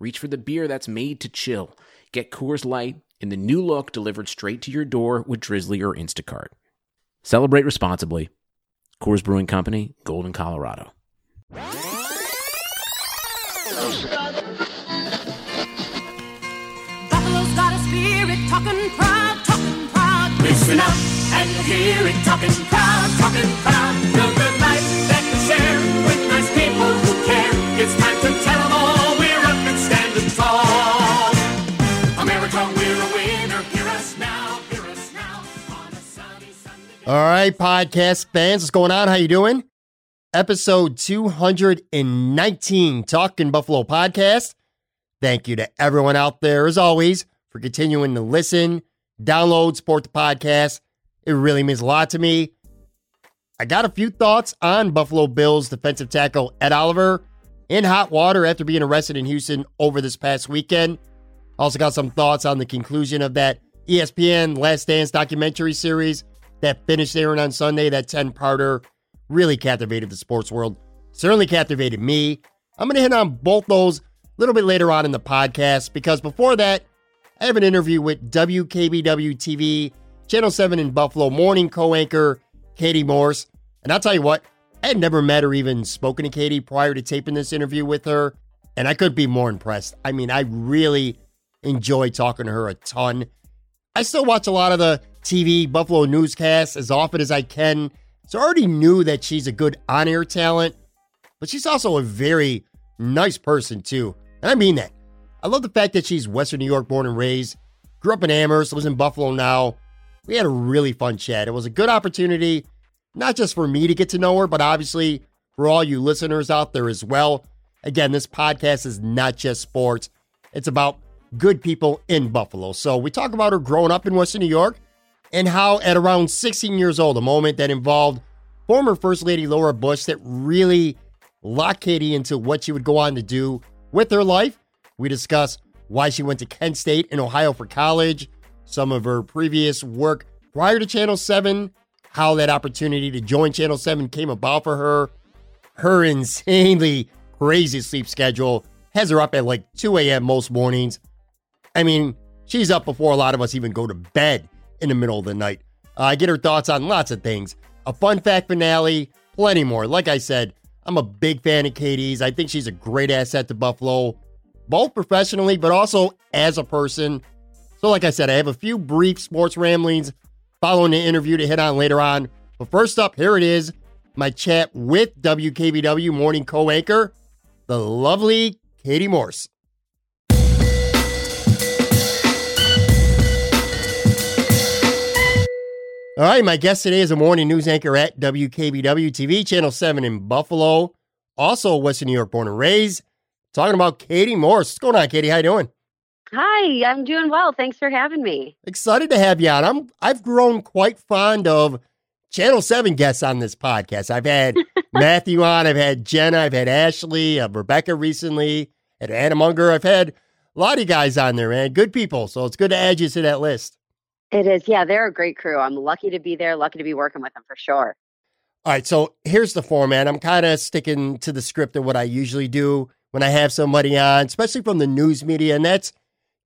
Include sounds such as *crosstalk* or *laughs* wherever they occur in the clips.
Reach for the beer that's made to chill. Get Coors Light in the new look delivered straight to your door with Drizly or Instacart. Celebrate responsibly. Coors Brewing Company, Golden, Colorado. Buffalo's got a spirit, talking proud, talking proud. Listen up and hear it, talking proud, talking proud. The good life that we share with nice people who care. It's time to tell all we're All right, podcast fans, what's going on? How you doing? Episode 219, Talking Buffalo podcast. Thank you to everyone out there, as always, for continuing to listen, download, support the podcast. It really means a lot to me. I got a few thoughts on Buffalo Bills defensive tackle Ed Oliver in hot water after being arrested in Houston over this past weekend. Also got some thoughts on the conclusion of that ESPN Last Dance documentary series that finished airing on Sunday. That 10 parter really captivated the sports world. Certainly captivated me. I'm going to hit on both those a little bit later on in the podcast because before that, I have an interview with WKBW TV, Channel 7 in Buffalo morning co anchor Katie Morse. And I'll tell you what, I had never met or even spoken to Katie prior to taping this interview with her. And I couldn't be more impressed. I mean, I really enjoy talking to her a ton. I still watch a lot of the TV Buffalo newscasts as often as I can. So I already knew that she's a good on air talent, but she's also a very nice person, too. And I mean that. I love the fact that she's Western New York born and raised, grew up in Amherst, lives in Buffalo now. We had a really fun chat. It was a good opportunity, not just for me to get to know her, but obviously for all you listeners out there as well. Again, this podcast is not just sports, it's about good people in Buffalo. So we talk about her growing up in Western New York and how at around 16 years old, a moment that involved former First Lady Laura Bush that really locked Katie into what she would go on to do with her life. We discuss why she went to Kent State in Ohio for college, some of her previous work prior to Channel 7, how that opportunity to join Channel 7 came about for her, her insanely crazy sleep schedule has her up at like 2 a.m. most mornings. I mean, she's up before a lot of us even go to bed in the middle of the night. Uh, I get her thoughts on lots of things. A fun fact finale, plenty more. Like I said, I'm a big fan of Katie's. I think she's a great asset to Buffalo, both professionally, but also as a person. So, like I said, I have a few brief sports ramblings following the interview to hit on later on. But first up, here it is my chat with WKBW morning co anchor, the lovely Katie Morse. All right, my guest today is a morning news anchor at WKBW TV, Channel 7 in Buffalo, also Western New York born and raised. Talking about Katie Morse. What's going on, Katie? How you doing? Hi, I'm doing well. Thanks for having me. Excited to have you on. I'm I've grown quite fond of Channel 7 guests on this podcast. I've had *laughs* Matthew on, I've had Jenna, I've had Ashley, uh, Rebecca recently, and Anna Munger. I've had a lot of guys on there, man. Good people. So it's good to add you to that list. It is. Yeah, they're a great crew. I'm lucky to be there, lucky to be working with them for sure. All right, so here's the format. I'm kind of sticking to the script of what I usually do when I have somebody on, especially from the news media, and that's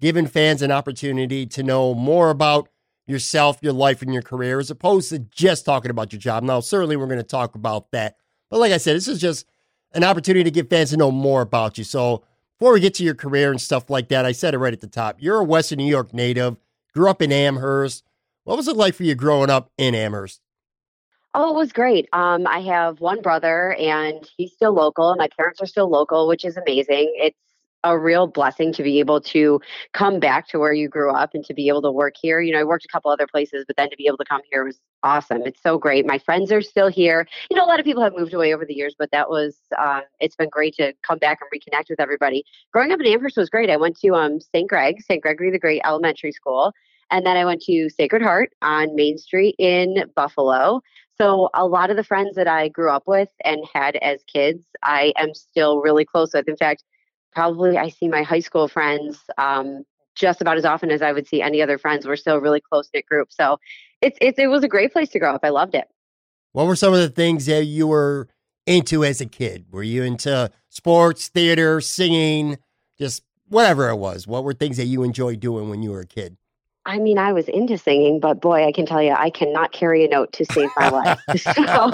giving fans an opportunity to know more about yourself, your life, and your career, as opposed to just talking about your job. Now, certainly we're going to talk about that. But like I said, this is just an opportunity to get fans to know more about you. So before we get to your career and stuff like that, I said it right at the top. You're a Western New York native, grew up in Amherst. What was it like for you growing up in Amherst? Oh, it was great. Um, I have one brother, and he's still local, and my parents are still local, which is amazing. It's a real blessing to be able to come back to where you grew up and to be able to work here. You know, I worked a couple other places, but then to be able to come here was awesome. It's so great. My friends are still here. You know, a lot of people have moved away over the years, but that was um, it's been great to come back and reconnect with everybody. Growing up in Amherst was great. I went to um, St. Greg, St. Gregory the Great Elementary School, and then I went to Sacred Heart on Main Street in Buffalo. So a lot of the friends that I grew up with and had as kids, I am still really close with. In fact, probably I see my high school friends um, just about as often as I would see any other friends. We're still a really close knit group. So it's, it's it was a great place to grow up. I loved it. What were some of the things that you were into as a kid? Were you into sports, theater, singing, just whatever it was? What were things that you enjoyed doing when you were a kid? I mean, I was into singing, but boy, I can tell you, I cannot carry a note to save my life. *laughs* *laughs* so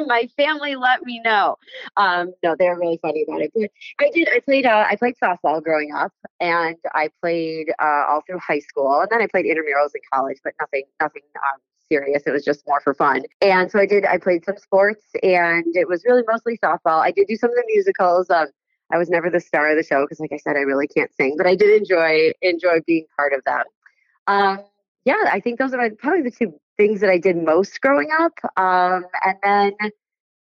*laughs* my family let me know. Um, no, they're really funny about it. But I did. I played. Uh, I played softball growing up, and I played uh, all through high school, and then I played intramurals in college, but nothing, nothing um, serious. It was just more for fun. And so I did. I played some sports, and it was really mostly softball. I did do some of the musicals. Um, I was never the star of the show because, like I said, I really can't sing, but I did enjoy enjoy being part of them um, yeah, I think those are probably the two things that I did most growing up. Um, and then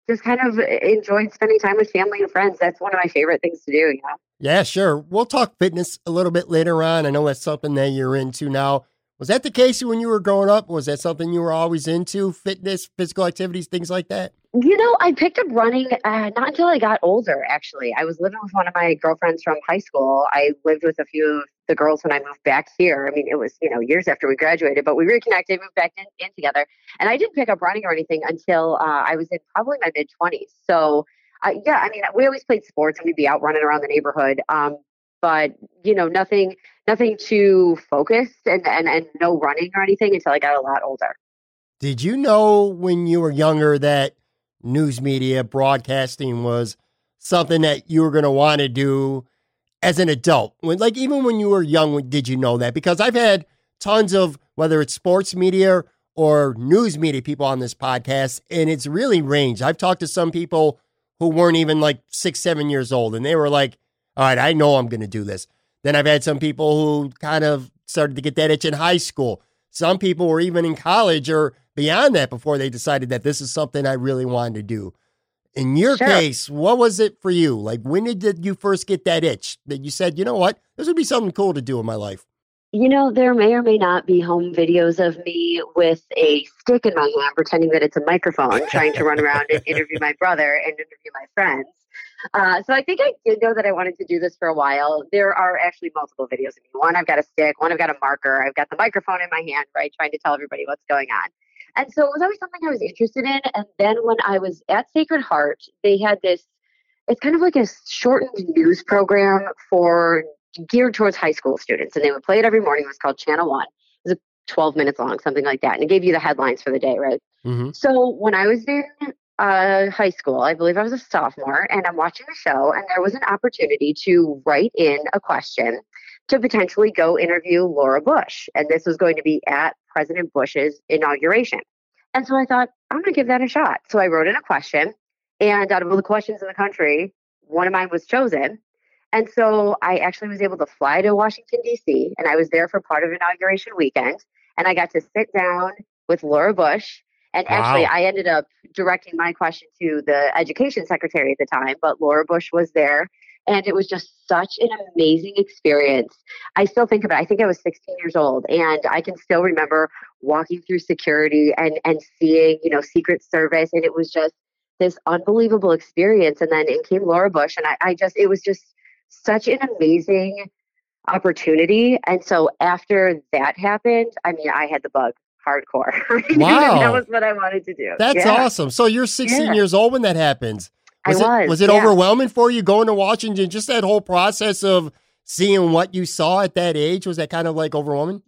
just kind of enjoyed spending time with family and friends. That's one of my favorite things to do, you know? Yeah, sure. We'll talk fitness a little bit later on. I know that's something that you're into now. Was that the case when you were growing up? Was that something you were always into? Fitness, physical activities, things like that? You know, I picked up running uh, not until I got older, actually. I was living with one of my girlfriends from high school. I lived with a few of the girls when I moved back here. I mean, it was, you know, years after we graduated, but we reconnected, moved back in, in together. And I didn't pick up running or anything until uh, I was in probably my mid 20s. So, uh, yeah, I mean, we always played sports and we'd be out running around the neighborhood. Um, but you know nothing nothing too focused and, and and no running or anything until i got a lot older. Did you know when you were younger that news media broadcasting was something that you were going to want to do as an adult? When like even when you were young did you know that? Because i've had tons of whether it's sports media or news media people on this podcast and it's really ranged. I've talked to some people who weren't even like six seven years old and they were like all right, I know I'm going to do this. Then I've had some people who kind of started to get that itch in high school. Some people were even in college or beyond that before they decided that this is something I really wanted to do. In your sure. case, what was it for you? Like, when did you first get that itch that you said, you know what, this would be something cool to do in my life? You know, there may or may not be home videos of me with a stick in my hand, pretending that it's a microphone, trying to run around and interview my brother and interview my friends. Uh, so I think I did know that I wanted to do this for a while. There are actually multiple videos of me. One, I've got a stick. One, I've got a marker. I've got the microphone in my hand, right, trying to tell everybody what's going on. And so it was always something I was interested in. And then when I was at Sacred Heart, they had this. It's kind of like a shortened news program for geared towards high school students, and they would play it every morning. It was called Channel One. It was 12 minutes long, something like that, and it gave you the headlines for the day, right? Mm-hmm. So when I was in uh, high school. I believe I was a sophomore, and I'm watching the show, and there was an opportunity to write in a question to potentially go interview Laura Bush. And this was going to be at President Bush's inauguration. And so I thought, I'm going to give that a shot. So I wrote in a question, and out of all the questions in the country, one of mine was chosen. And so I actually was able to fly to Washington, D.C., and I was there for part of inauguration weekend. And I got to sit down with Laura Bush and wow. actually, I ended up directing my question to the education secretary at the time, but Laura Bush was there. And it was just such an amazing experience. I still think about it. I think I was 16 years old, and I can still remember walking through security and, and seeing, you know, Secret Service. And it was just this unbelievable experience. And then in came Laura Bush, and I, I just, it was just such an amazing opportunity. And so after that happened, I mean, I had the bug hardcore. *laughs* *laughs* Wow. that was what I wanted to do. That's yeah. awesome. So you're 16 yeah. years old when that happens. Was I it, was. Was it yeah. overwhelming for you going to Washington? Just that whole process of seeing what you saw at that age, was that kind of like overwhelming?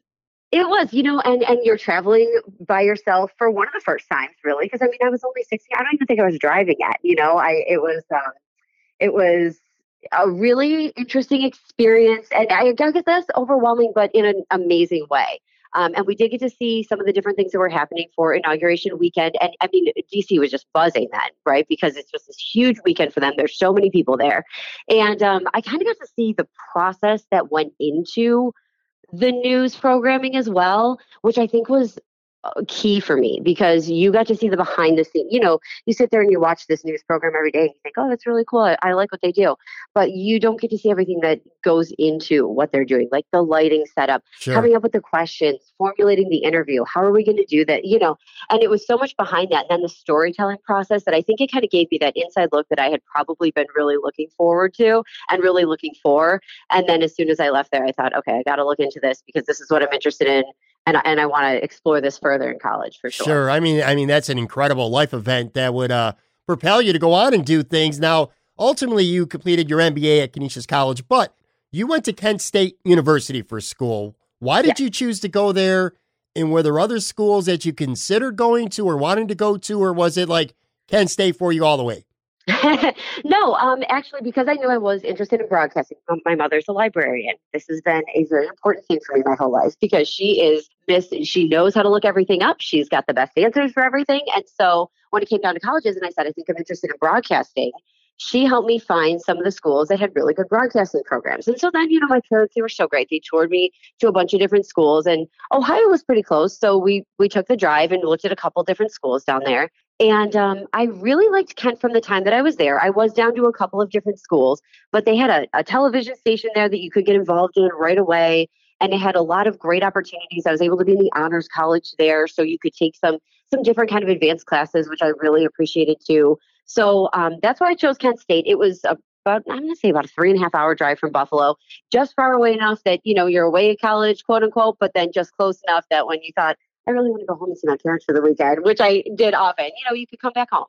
It was, you know, and and you're traveling by yourself for one of the first times, really, because I mean, I was only 16. I don't even think I was driving yet. You know, I it was um, it was a really interesting experience, and I guess that's overwhelming, but in an amazing way. Um, and we did get to see some of the different things that were happening for inauguration weekend. And I mean, DC was just buzzing then, right? Because it's just this huge weekend for them. There's so many people there. And um, I kind of got to see the process that went into the news programming as well, which I think was key for me because you got to see the behind the scenes. You know, you sit there and you watch this news program every day and you think, oh, that's really cool. I, I, like what they do. But you don't get to see everything that goes into what they're doing, like the lighting setup, sure. coming up with the questions, formulating the interview. How are we going to do that? You know, and it was so much behind that. And then the storytelling process that I think it kind of gave me that inside look that I had probably been really looking forward to and really looking for. And then as soon as I left there, I thought, okay, I got to look into this because this is what I'm interested in and and I want to explore this further in college for sure. Sure. I mean, I mean that's an incredible life event that would uh, propel you to go on and do things. Now, ultimately, you completed your MBA at Canisius College, but you went to Kent State University for school. Why did you choose to go there? And were there other schools that you considered going to or wanting to go to, or was it like Kent State for you all the way? *laughs* no, um, actually, because I knew I was interested in broadcasting. My mother's a librarian. This has been a very important thing for me my whole life because she is miss. She knows how to look everything up. She's got the best answers for everything. And so when it came down to colleges, and I said I think I'm interested in broadcasting, she helped me find some of the schools that had really good broadcasting programs. And so then, you know, my parents they were so great. They toured me to a bunch of different schools, and Ohio was pretty close. So we we took the drive and looked at a couple different schools down there. And um, I really liked Kent from the time that I was there. I was down to a couple of different schools, but they had a, a television station there that you could get involved in right away. And it had a lot of great opportunities. I was able to be in the honors college there, so you could take some some different kind of advanced classes, which I really appreciated too. So um, that's why I chose Kent State. It was about I'm going to say about a three and a half hour drive from Buffalo, just far away enough that you know you're away at college, quote unquote, but then just close enough that when you thought I really want to go home and see my parents for the weekend, which I did often. You know, you could come back home.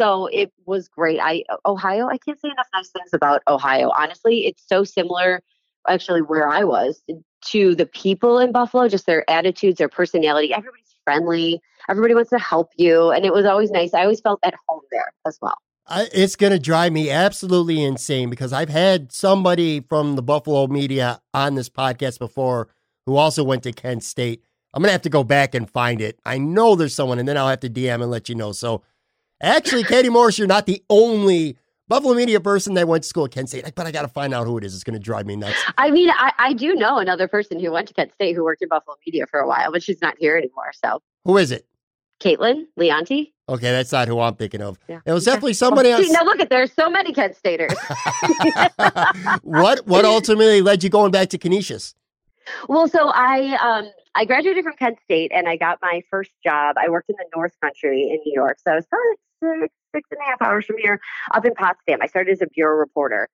So it was great. I uh, Ohio, I can't say enough nice things about Ohio. Honestly, it's so similar actually where I was uh, to the people in Buffalo, just their attitudes, their personality. Everybody's friendly. Everybody wants to help you. And it was always nice. I always felt at home there as well. I, it's going to drive me absolutely insane because I've had somebody from the Buffalo media on this podcast before who also went to Kent State. I'm going to have to go back and find it. I know there's someone, and then I'll have to DM and let you know. So, actually, Katie Morris, you're not the only Buffalo media person that went to school at Kent State, but I got to find out who it is. It's going to drive me nuts. I mean, I, I do know another person who went to Kent State who worked in Buffalo media for a while, but she's not here anymore. So, who is it? Caitlin Leonti. Okay, that's not who I'm thinking of. Yeah. It was definitely somebody else. Now look at there's so many Kent Staters. *laughs* what what *laughs* ultimately led you going back to Canisius? Well, so I um, I graduated from Kent State and I got my first job. I worked in the North Country in New York, so I was probably six six and a half hours from here, up in Potsdam. I started as a bureau reporter,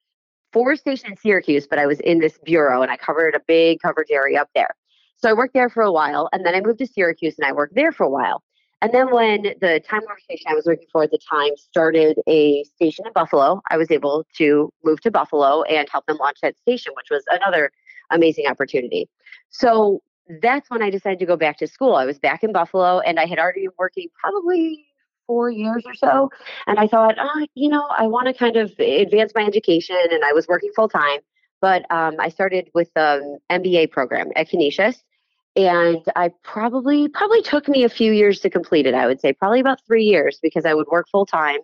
forward station in Syracuse, but I was in this bureau and I covered a big coverage area up there. So I worked there for a while, and then I moved to Syracuse and I worked there for a while. And then when the Time Warner station I was working for at the time started a station in Buffalo, I was able to move to Buffalo and help them launch that station, which was another amazing opportunity. So that's when I decided to go back to school. I was back in Buffalo and I had already been working probably four years or so. And I thought, oh, you know, I want to kind of advance my education and I was working full time. But um, I started with the MBA program at Canisius and I probably probably took me a few years to complete it. I would say probably about three years because I would work full time,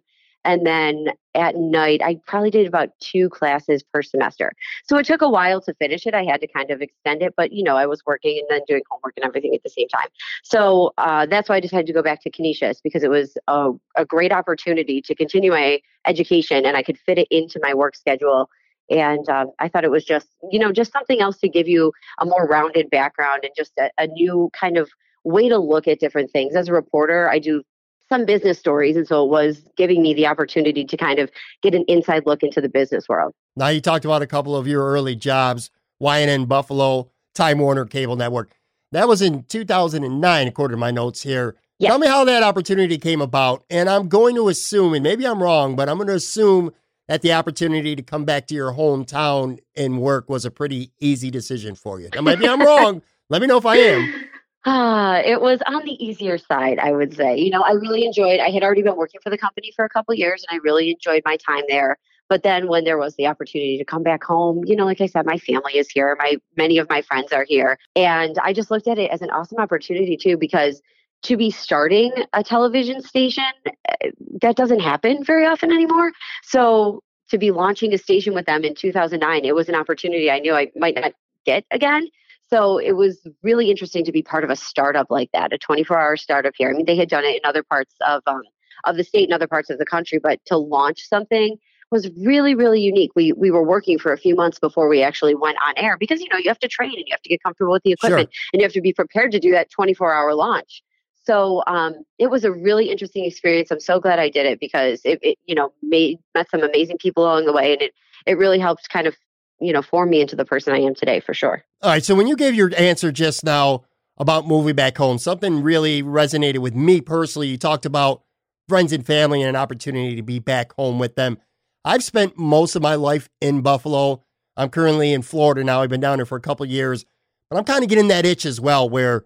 and then at night I probably did about two classes per semester. So it took a while to finish it. I had to kind of extend it, but you know I was working and then doing homework and everything at the same time. So uh, that's why I decided to go back to Canisius because it was a, a great opportunity to continue my education and I could fit it into my work schedule and um, I thought it was just, you know, just something else to give you a more rounded background and just a, a new kind of way to look at different things. As a reporter, I do some business stories, and so it was giving me the opportunity to kind of get an inside look into the business world. Now, you talked about a couple of your early jobs, YNN Buffalo, Time Warner Cable Network. That was in 2009, according to my notes here. Yes. Tell me how that opportunity came about. And I'm going to assume, and maybe I'm wrong, but I'm going to assume that the opportunity to come back to your hometown and work was a pretty easy decision for you. Now, maybe I'm *laughs* wrong. Let me know if I am. Ah, it was on the easier side, I would say. You know, I really enjoyed. I had already been working for the company for a couple years, and I really enjoyed my time there. But then when there was the opportunity to come back home, you know, like I said, my family is here. My many of my friends are here. And I just looked at it as an awesome opportunity too, because to be starting a television station, eh, that doesn't happen very often anymore. So to be launching a station with them in 2009, it was an opportunity I knew I might not get again. So it was really interesting to be part of a startup like that, a 24 hour startup here. I mean, they had done it in other parts of, um, of the state and other parts of the country, but to launch something was really, really unique. We we were working for a few months before we actually went on air because you know you have to train and you have to get comfortable with the equipment Sure. and you have to be prepared to do that 24 hour launch. So um, it was a really interesting experience. I'm so glad I did it because it, it you know made met some amazing people along the way and it it really helped kind of you know form me into the person I am today for sure. All right. So when you gave your answer just now about moving back home, something really resonated with me personally. You talked about friends and family and an opportunity to be back home with them. I've spent most of my life in Buffalo. I'm currently in Florida now. I've been down here for a couple years, but I'm kind of getting that itch as well where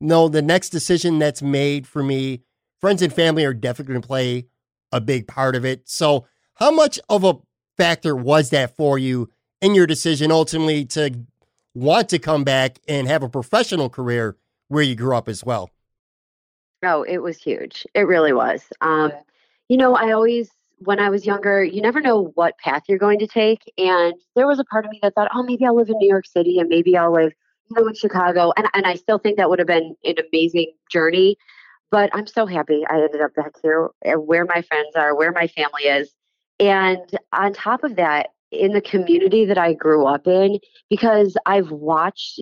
no, the next decision that's made for me, friends and family are definitely going to play a big part of it. So, how much of a factor was that for you in your decision ultimately to want to come back and have a professional career where you grew up as well? Oh, it was huge. It really was. Um, you know, I always, when I was younger, you never know what path you're going to take. And there was a part of me that thought, oh, maybe I'll live in New York City and maybe I'll live, you know, in Chicago. And, and I still think that would have been an amazing journey. But I'm so happy I ended up back here uh, where my friends are, where my family is. And on top of that, in the community that I grew up in, because I've watched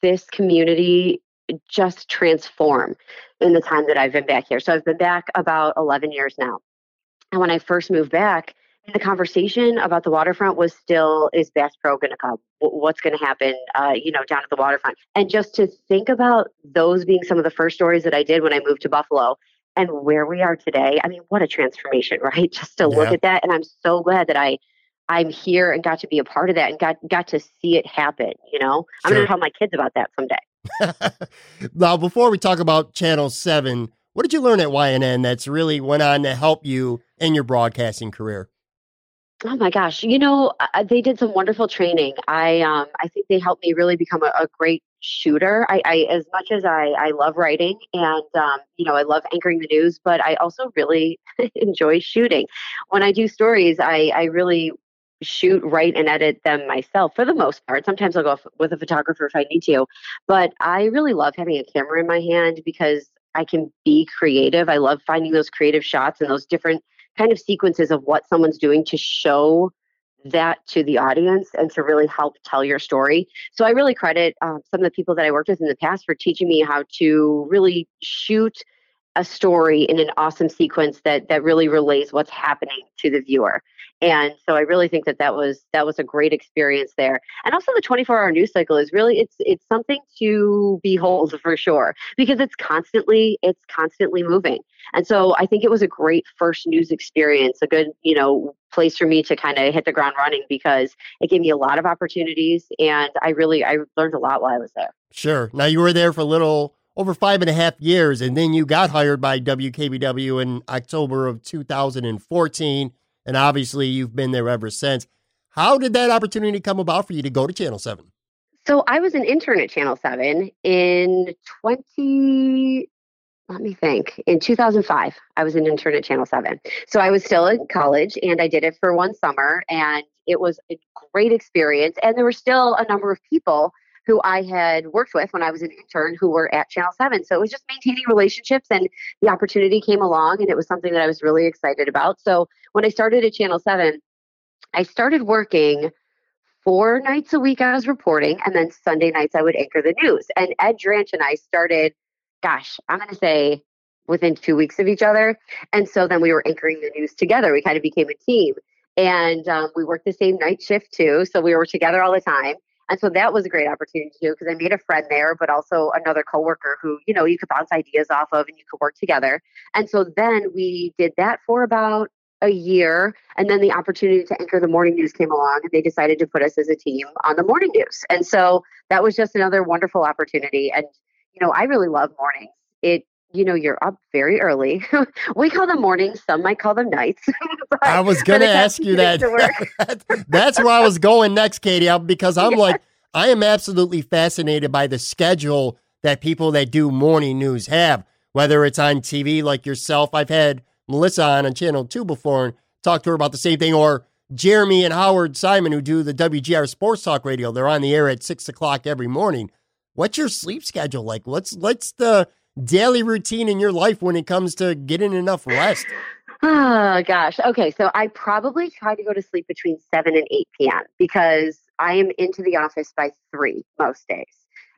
this community just transform in the time that I've been back here. So I've been back about 11 years now. And when I first moved back, the conversation about the waterfront was still is Bass Pro going to come? What's going to happen? Uh, you know, down at the waterfront. And just to think about those being some of the first stories that I did when I moved to Buffalo, and where we are today. I mean, what a transformation, *laughs* right? Just to look at that, and I'm so glad that I. I'm here and got to be a part of that and got got to see it happen. You know, I'm going to tell my kids about that someday. *laughs* now, before we talk about Channel 7, what did you learn at YNN that's really went on to help you in your broadcasting career? Oh my gosh, you know uh, they did some wonderful training. I um I think they helped me really become a, a great shooter. I, I as much as I I love writing and um you know I love anchoring the news, but I also really *laughs* enjoy shooting. When I do stories, I I really shoot, write, and edit them myself for the most part. Sometimes I'll go with a photographer if I need to, but I really love having a camera in my hand because I can be creative. I love finding those creative shots and those different kind of sequences of what someone's doing to show that to the audience and to really help tell your story. So I really credit um, some of the people that I worked with in the past for teaching me how to really shoot a story in an awesome sequence that that really relays what's happening to the viewer. And so I really think that that was that was a great experience there. And also the 24-hour news cycle is really it's it's something to behold *laughs* for sure because it's constantly it's constantly moving. And so I think it was a great first news experience, a good, you know, place for me to kind of hit the ground running because it gave me a lot of opportunities and I really I learned a lot while I was there. Sure. Now, you were there for a little over five and a half years, and then you got hired by WKBW in October of 2014. And obviously, you've been there ever since. How did that opportunity come about for you to go to Channel 7? So I was an intern at Channel 7 in 20 let me think. In 2005, I was an intern at Channel 7. So I was still in college and I did it for one summer and it was a great experience and there were still a number of people who I had worked with when I was an intern who were at Channel 7. So it was just maintaining relationships and the opportunity came along and it was something that I was really excited about. So when I started at Channel 7, I started working four nights a week I was reporting, and then Sunday nights I would anchor the news. And Ed Drantch and I started, gosh, I'm going to say within two weeks of each other. And so then we were anchoring the news together. We kind of became a team. And um, we worked the same night shift too. So we were together all the time. And so that was a great opportunity too, because I made a friend there, but also another coworker who, you know, you could bounce ideas off of and you could work together. And so then we did that for about a year and then the opportunity to anchor the morning news came along and they decided to put us as a team on the morning news. And so that was just another wonderful opportunity. And you know i really love mornings. It you know, you're up very early. *laughs* we call them mornings. Some might call them nights. *laughs* I was going to ask you that. *laughs* That's where I was going next, Katie, because I'm Yeah. like, I am absolutely fascinated by the schedule that people that do morning news have, whether it's on TV like yourself. I've had Melissa on on Channel 2 before and talked to her about the same thing, or Jeremy and Howard Simon, who do the WGR Sports Talk Radio. They're on the air at six o'clock every morning. What's your sleep schedule like? What's what's the daily routine in your life when it comes to getting enough rest? *sighs* Oh gosh. Okay, so I probably try to go to sleep between 7 and 8 p.m. because I am into the office by 3 most days.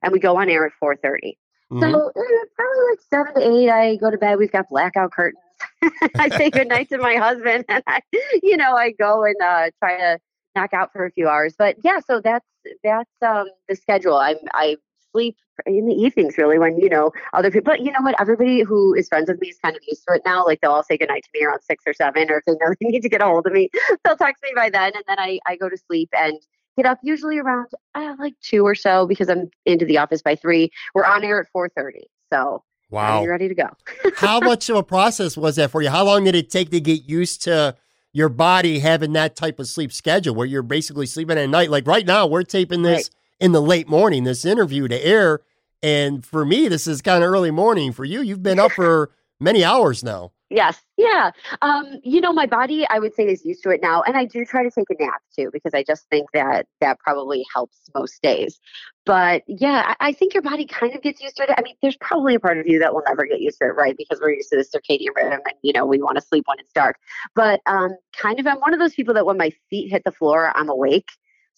And we go on air at 4:30. Mhm. So eh, probably like 7 to 8 I go to bed. We've got blackout curtains. *laughs* I say goodnight to my husband *laughs* and I you know, I go and uh try to knock out for a few hours. But yeah, so that's that's um the schedule. I'm I sleep in the evenings really when you know other people but you know what everybody who is friends with me is kind of used to it now like they'll all say goodnight to me around six or seven or if they know they *laughs* need to get a hold of me they'll text me by then and then i, I go to sleep and get up usually around uh, like two or so because i'm into the office by three we're on air at 4.30 so Wow. you're ready to go *laughs* How much of a process was that for you? How long did it take to get used to your body having that type of sleep schedule where you're basically sleeping at night? Like right now, we're taping this Right. In the late morning, this interview to air. And for me, this is kind of early morning. For you, you've been up for many hours now. Yes. Yeah. Um, you know, my body, I would say, is used to it now. And I do try to take a nap too, because I just think that that probably helps most days. But yeah, I, I think your body kind of gets used to it. I mean, there's probably a part of you that will never get used to it, right? Because we're used to the circadian rhythm and, you know, we want to sleep when it's dark. But um, kind of, I'm one of those people that when my feet hit the floor, I'm awake.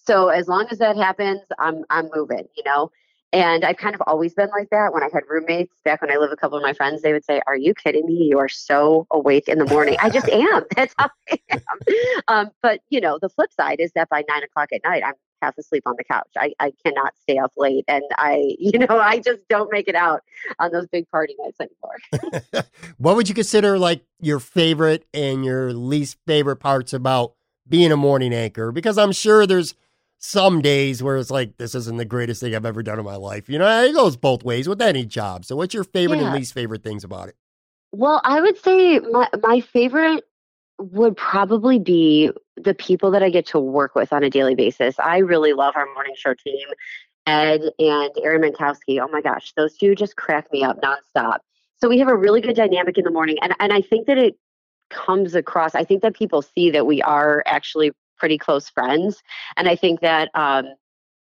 So as long as that happens, I'm I'm moving, you know. And I've kind of always been like that. When I had roommates back when I lived with a couple of my friends, they would say, Are you kidding me? You are so awake in the morning. I just *laughs* am. *laughs* That's how I am. Um, but, you know, the flip side is that by nine o'clock at night, I'm half asleep on the couch. I, I cannot stay up late. And I, *laughs* you know, I just don't make it out on those big party nights anymore. What would you consider like your favorite and your least favorite parts about being a morning anchor? Because I'm sure there's some days where it's like, this isn't the greatest thing I've ever done in my life. You know, it goes both ways with any job. So, what's your favorite and least favorite things about it? Well, I would say my my favorite would probably be the people that I get to work with on a daily basis. I really love our morning show team, Ed and Aaron Mentkowski. Oh my gosh, those two just crack me up nonstop. So we have a really good dynamic in the morning, and and I think that it comes across. I think that people see that we are actually pretty close friends, and I think that um,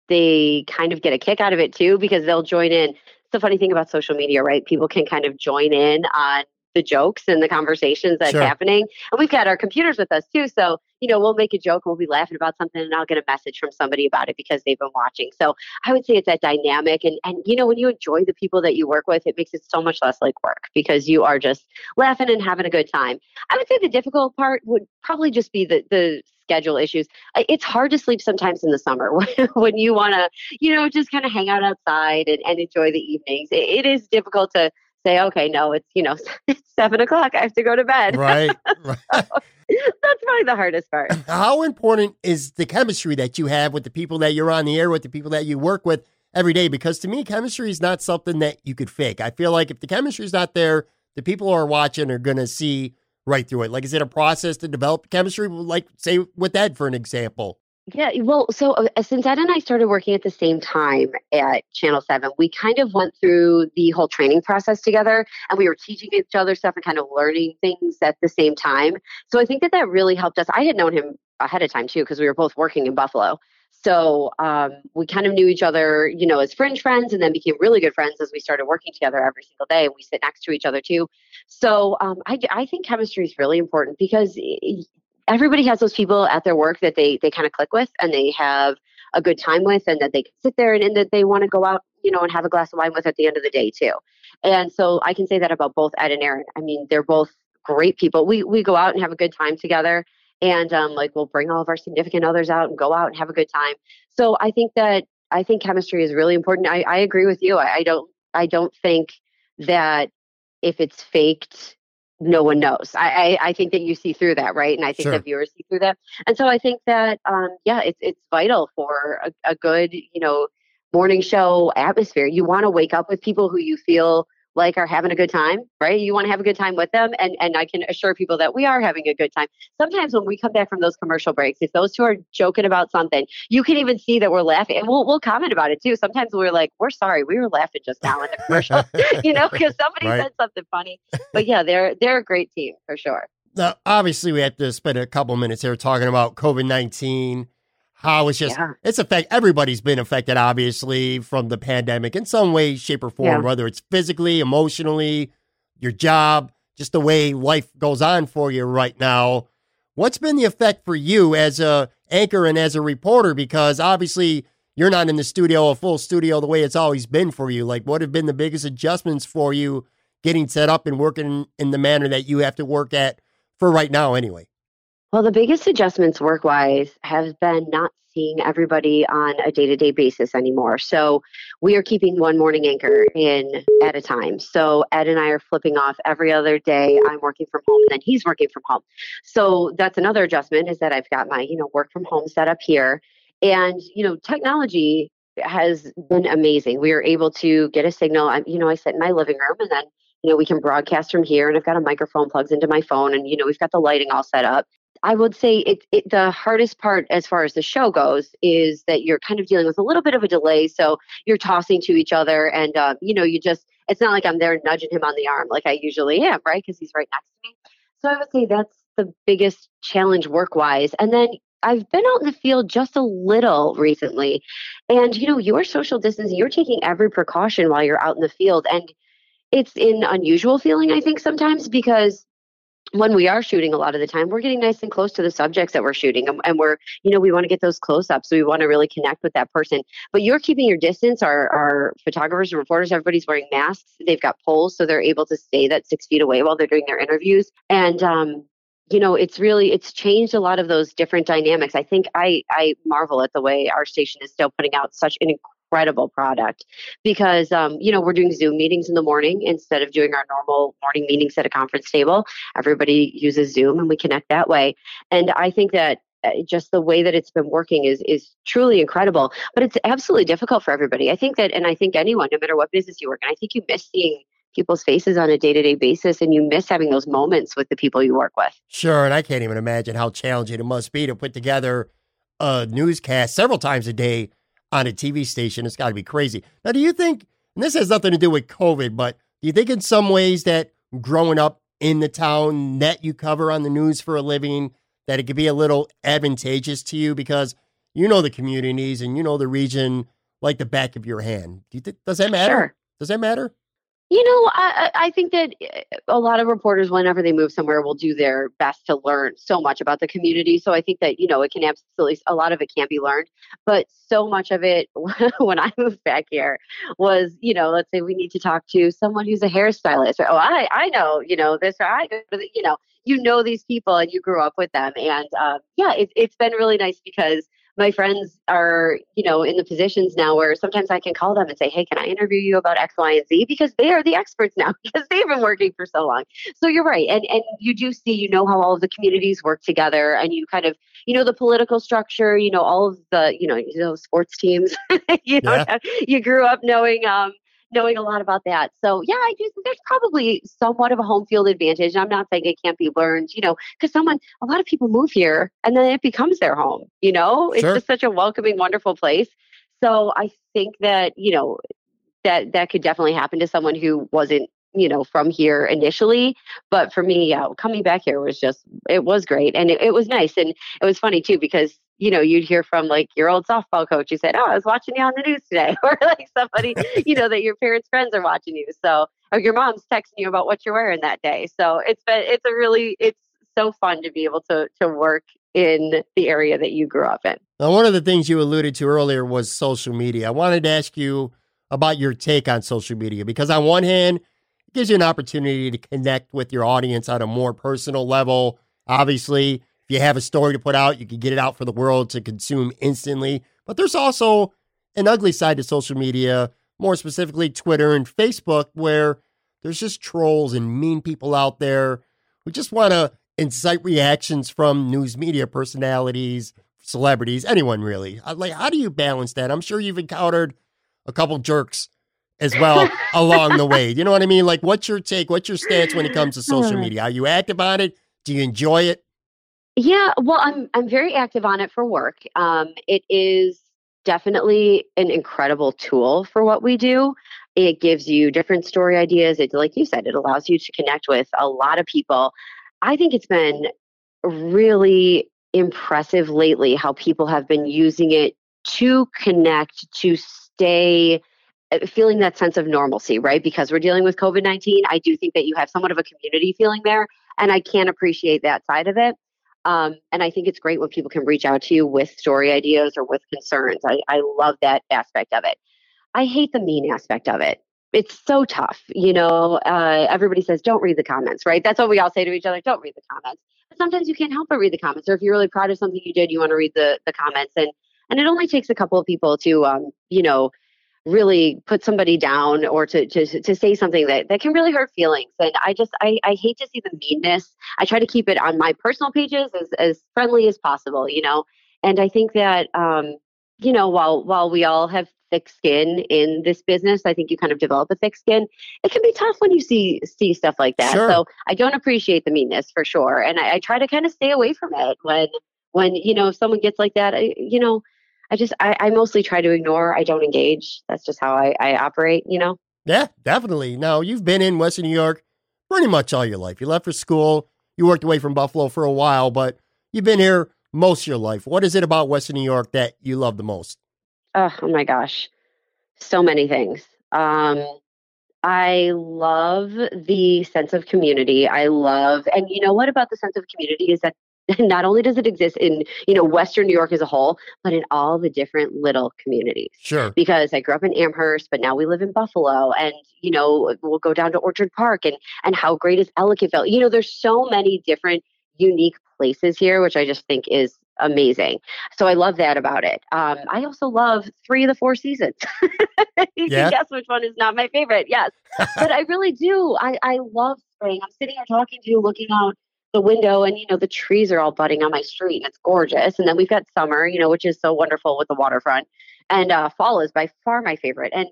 they kind of get a kick out of it too because they'll join in. It's the funny thing about social media, right? People can kind of join in on the jokes and the conversations that's Sure. happening. And we've got our computers with us too. So, you know, we'll make a joke, we'll be laughing about something, and I'll get a message from somebody about it because they've been watching. So I would say it's that dynamic. And, and you know, when you enjoy the people that you work with, it makes it so much less like work because you are just laughing and having a good time. I would say the difficult part would probably just be the, the schedule issues. It's hard to sleep sometimes in the summer *laughs* when, you want to, you know, just kind of hang out outside and, and enjoy the evenings. It, it is difficult to say, okay, no, it's, you know, *laughs* it's seven o'clock. I have to go to bed. Right. *laughs* right. That's probably the hardest part. *clears throat* How important is the chemistry that you have with the people that you're on the air with, the people that you work with every day? Because to me, chemistry is not something that you could fake. I feel like if the chemistry is not there, the people who are watching are going to see right through it. Like, is it a process to develop chemistry? Like, say, with Ed, for an example. Yeah, well, so uh, since Ed and I started working at the same time at Channel 7, we kind of went through the whole training process together and we were teaching each other stuff and kind of learning things at the same time. So I think that that really helped us. I had known him ahead of time too because we were both working in Buffalo. So um, we kind of knew each other, you know, as fringe friends and then became really good friends as we started working together every single day. And we sit next to each other too. So um, I, I think chemistry is really important because everybody has those people at their work that they they kind of click with and they have a good time with and that they can sit there and, and that they want to go out you know and have a glass of wine with at the end of the day too. And so i can say that about both ed and aaron i mean they're both great people. We we go out and have a good time together and um, like we'll bring all of our significant others out and go out and have a good time so i think that i think chemistry is really important i, I agree with you I, I don't i don't think that if it's faked no one knows. I, I, I think that you see through that, right? And I think Sure. that viewers see through that. And so I think that, um, yeah, it's it's vital for a, a good, you know, morning show atmosphere. You want to wake up with people who you feel like are having a good time, right? You want to have a good time with them. And, and I can assure people that we are having a good time. Sometimes when we come back from those commercial breaks, if those two are joking about something, you can even see that we're laughing and we'll, we'll comment about it too. Sometimes we're like, we're sorry, we were laughing just now in the commercial, *laughs* *laughs* you know, because somebody Right. said something funny. But yeah, they're, they're a great team for sure. Now, obviously, we have to spend a couple minutes here talking about COVID 19, how it's just, Yeah. it's affect everybody's been affected, obviously, from the pandemic in some way, shape, or form, Yeah. whether it's physically, emotionally, your job, just the way life goes on for you right now. What's been the effect for you as a anchor and as a reporter? Because obviously, you're not in the studio, a full studio, the way it's always been for you. Like, what have been the biggest adjustments for you getting set up and working in the manner that you have to work at for right now, anyway? Well, the biggest adjustments work wise have been not seeing everybody on a day to day basis anymore. So we are keeping one morning anchor in at a time. So Ed and I are flipping off every other day. I'm working from home and then he's working from home. So that's another adjustment is that I've got my, you know, work from home set up here. And, you know, technology has been amazing. We are able to get a signal. I'm, you know, I sit in my living room and then you know, we can broadcast from here and I've got a microphone plugs into my phone and, you know, we've got the lighting all set up. I would say it, it the hardest part as far as the show goes is that you're kind of dealing with a little bit of a delay. So you're tossing to each other and, uh, you know, you just, it's not like I'm there nudging him on the arm like I usually am, right? Because he's right next to me. So I would say that's the biggest challenge work wise. And then I've been out in the field just a little recently. And, you know, you're social distancing, you're taking every precaution while you're out in the field. And it's an unusual feeling, I think, sometimes because when we are shooting a lot of the time, we're getting nice and close to the subjects that we're shooting. And, and we're, you know, we want to get those close ups. So we want to really connect with that person. But you're keeping your distance. Our, our photographers and reporters, everybody's wearing masks. They've got poles, so they're able to stay that six feet away while they're doing their interviews. And, um, you know, it's really it's changed a lot of those different dynamics. I think I I marvel at the way our station is still putting out such an incredible product because um, you know we're doing Zoom meetings in the morning instead of doing our normal morning meetings at a conference table. Everybody uses Zoom and we connect that way. And I think that uh, just the way that it's been working is is truly incredible. But it's absolutely difficult for everybody. I think that, and I think anyone, no matter what business you work in, I think you miss seeing people's faces on a day to day basis, and you miss having those moments with the people you work with. Sure, and I can't even imagine how challenging it must be to put together a newscast several times a day on a TV station. It's got to be crazy. Now, do you think, and this has nothing to do with COVID, but do you think in some ways that growing up in the town that you cover on the news for a living, that it could be a little advantageous to you because you know the communities and you know the region like the back of your hand? Do you think, does that matter? Sure. Does that matter? You know, I, I think that uh, a lot of reporters, whenever they move somewhere, will do their best to learn so much about the community. So I think that, you know, it can absolutely, a lot of it can be learned. But so much of it, *laughs* when I moved back here, was, you know, let's say we need to talk to someone who's a hairstylist. Or, oh, I, I know, you know, this, or I, you know, you know these people and you grew up with them. And um, yeah, it, it's been really nice because my friends are, you know, in the positions now where sometimes I can call them and say, "Hey, can I interview you about X, Y, and Z?" Because they are the experts now *laughs* because they've been working for so long. So you're right, and and you do see, you know, how all of the communities work together, and you kind of, you know, the political structure, you know, all of the, you know, *laughs* you know, sports teams. you know, you grew up knowing. um knowing a lot about that. So yeah, I do think there's probably somewhat of a home field advantage. I'm not saying it can't be learned, you know, because someone, a lot of people move here and then it becomes their home. You know, it's Sure. just such a welcoming, wonderful place. So I think that you know that that could definitely happen to someone who wasn't you know from here initially but for me yeah coming back here was just it was great and it, it was nice and it was funny too because you know you'd hear from like your old softball coach who said oh i was watching you on the news today *laughs* or like somebody you know that your parents friends are watching you so or your mom's texting you about what you're wearing that day so it's been it's a really it's so fun to be able to to work in the area that you grew up in Now, one of the things you alluded to earlier was social media. I wanted to ask you about your take on social media because, on one hand, it gives you an opportunity to connect with your audience on a more personal level. Obviously, you have a story to put out, you can get it out for the world to consume instantly. But there's also an ugly side to social media, more specifically Twitter and Facebook, where there's just trolls and mean people out there who just want to incite reactions from news media personalities, celebrities, anyone really. Uh, Like, how do you balance that? I'm sure you've encountered a couple jerks as well *laughs* along the way. You know what I mean? Like, what's your take? What's your stance when it comes to *laughs* social media? Are you active on it? Do you enjoy it? Yeah, well, I'm I'm very active on it for work. Um, it is definitely an incredible tool for what we do. It gives you different story ideas. It, like you said, it allows you to connect with a lot of people. I think it's been really impressive lately how people have been using it to connect, to stay uh, feeling that sense of normalcy, right? Because we're dealing with COVID 19. I do think that you have somewhat of a community feeling there, and I can appreciate that side of it. Um, and I think it's great when people can reach out to you with story ideas or with concerns. I, I love that aspect of it. I hate the mean aspect of it. It's so tough. You know, uh, everybody says, don't read the comments, right? That's what we all say to each other don't read the comments. But sometimes you can't help but read the comments. Or if you're really proud of something you did, you want to read the, the comments. And, and it only takes a couple of people to, um, you know, really put somebody down or to, to to say something that, that can really hurt feelings. And i just I, I hate to see the meanness. I try to keep it on my personal pages as, as friendly as possible you know? And i think that um you know while while we all have thick skin in this business i think you kind of develop a thick skin it can be tough when you see see stuff like that. Sure. so i don't appreciate the meanness for sure. And I, I try to kind of stay away from it when when you know if someone gets like that I, you know I just I, I mostly try to ignore. I don't engage. That's just how I, I operate, you know? Yeah, definitely. Now, you've been in Western New York pretty much all your life. You left for school, you worked away from Buffalo for a while, but you've been here most of your life. What is it about Western New York that you love the most? Oh, oh my gosh. So many things. Um I love the sense of community. I love and you know what about the sense of community is that *laughs* not only does it exist in, you know, Western New York as a whole, but in all the different little communities. Sure. because I grew up in Amherst, but now we live in Buffalo, and you know we'll go down to Orchard Park, and and how great is Ellicottville? You know, there's so many different unique places here, which I just think is amazing. So I love that about it. Um, I also love three of the four seasons. *laughs* you Yeah? can guess which one is not my favorite. Yes, but I really do. I I love spring. I'm sitting here talking to you, looking out the window and you know the trees are all budding on my street and it's gorgeous. And then we've got summer you know which is so wonderful with the waterfront. And uh, fall is by far my favorite. And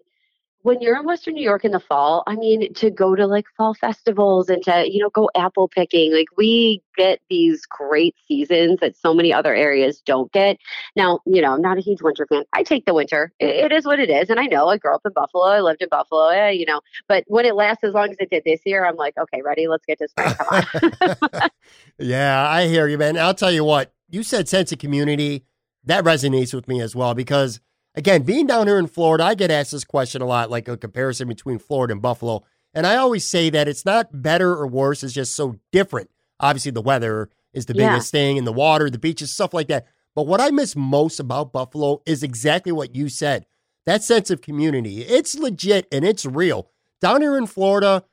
when you're in western new york in the fall i mean to go to like fall festivals and to you know go apple picking like we get these great seasons that so many other areas don't get. Now you know i'm not a huge winter fan. I take the winter. It, is what it is and i know i grew up in buffalo. I lived in buffalo eh, you know. But when it lasts as long as it did this year i'm like okay ready? Let's get to spring. Come on. *laughs* Yeah, I hear you, man. I'll tell you what, you said sense of community. That resonates with me as well because, again, being down here in Florida, I get asked this question a lot, like a comparison between Florida and Buffalo. And I always say that it's not better or worse, it's just so different. Obviously, the weather is the Yeah. biggest thing, and the water, the beaches, stuff like that. But what I miss most about Buffalo is exactly what you said that sense of community. It's legit and it's real. Down here in Florida,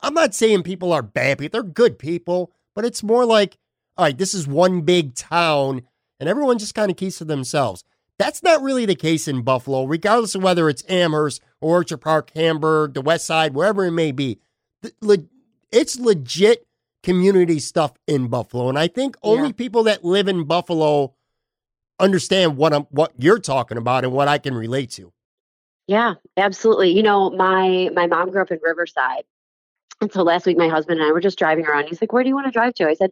I'm not saying people are bad people, they're good people, but it's more like, all right, this is one big town and everyone just kind of keeps to themselves. That's not really the case in Buffalo, regardless of whether it's Amherst or Orchard Park, Hamburg, the West Side, wherever it may be. It's legit community stuff in Buffalo. And I think only Yeah. people that live in Buffalo understand what I'm what you're talking about and what I can relate to. Yeah, absolutely. You know, my my mom grew up in Riverside. And so last week my husband and I were just driving around. He's like, Where do you want to drive to? I said,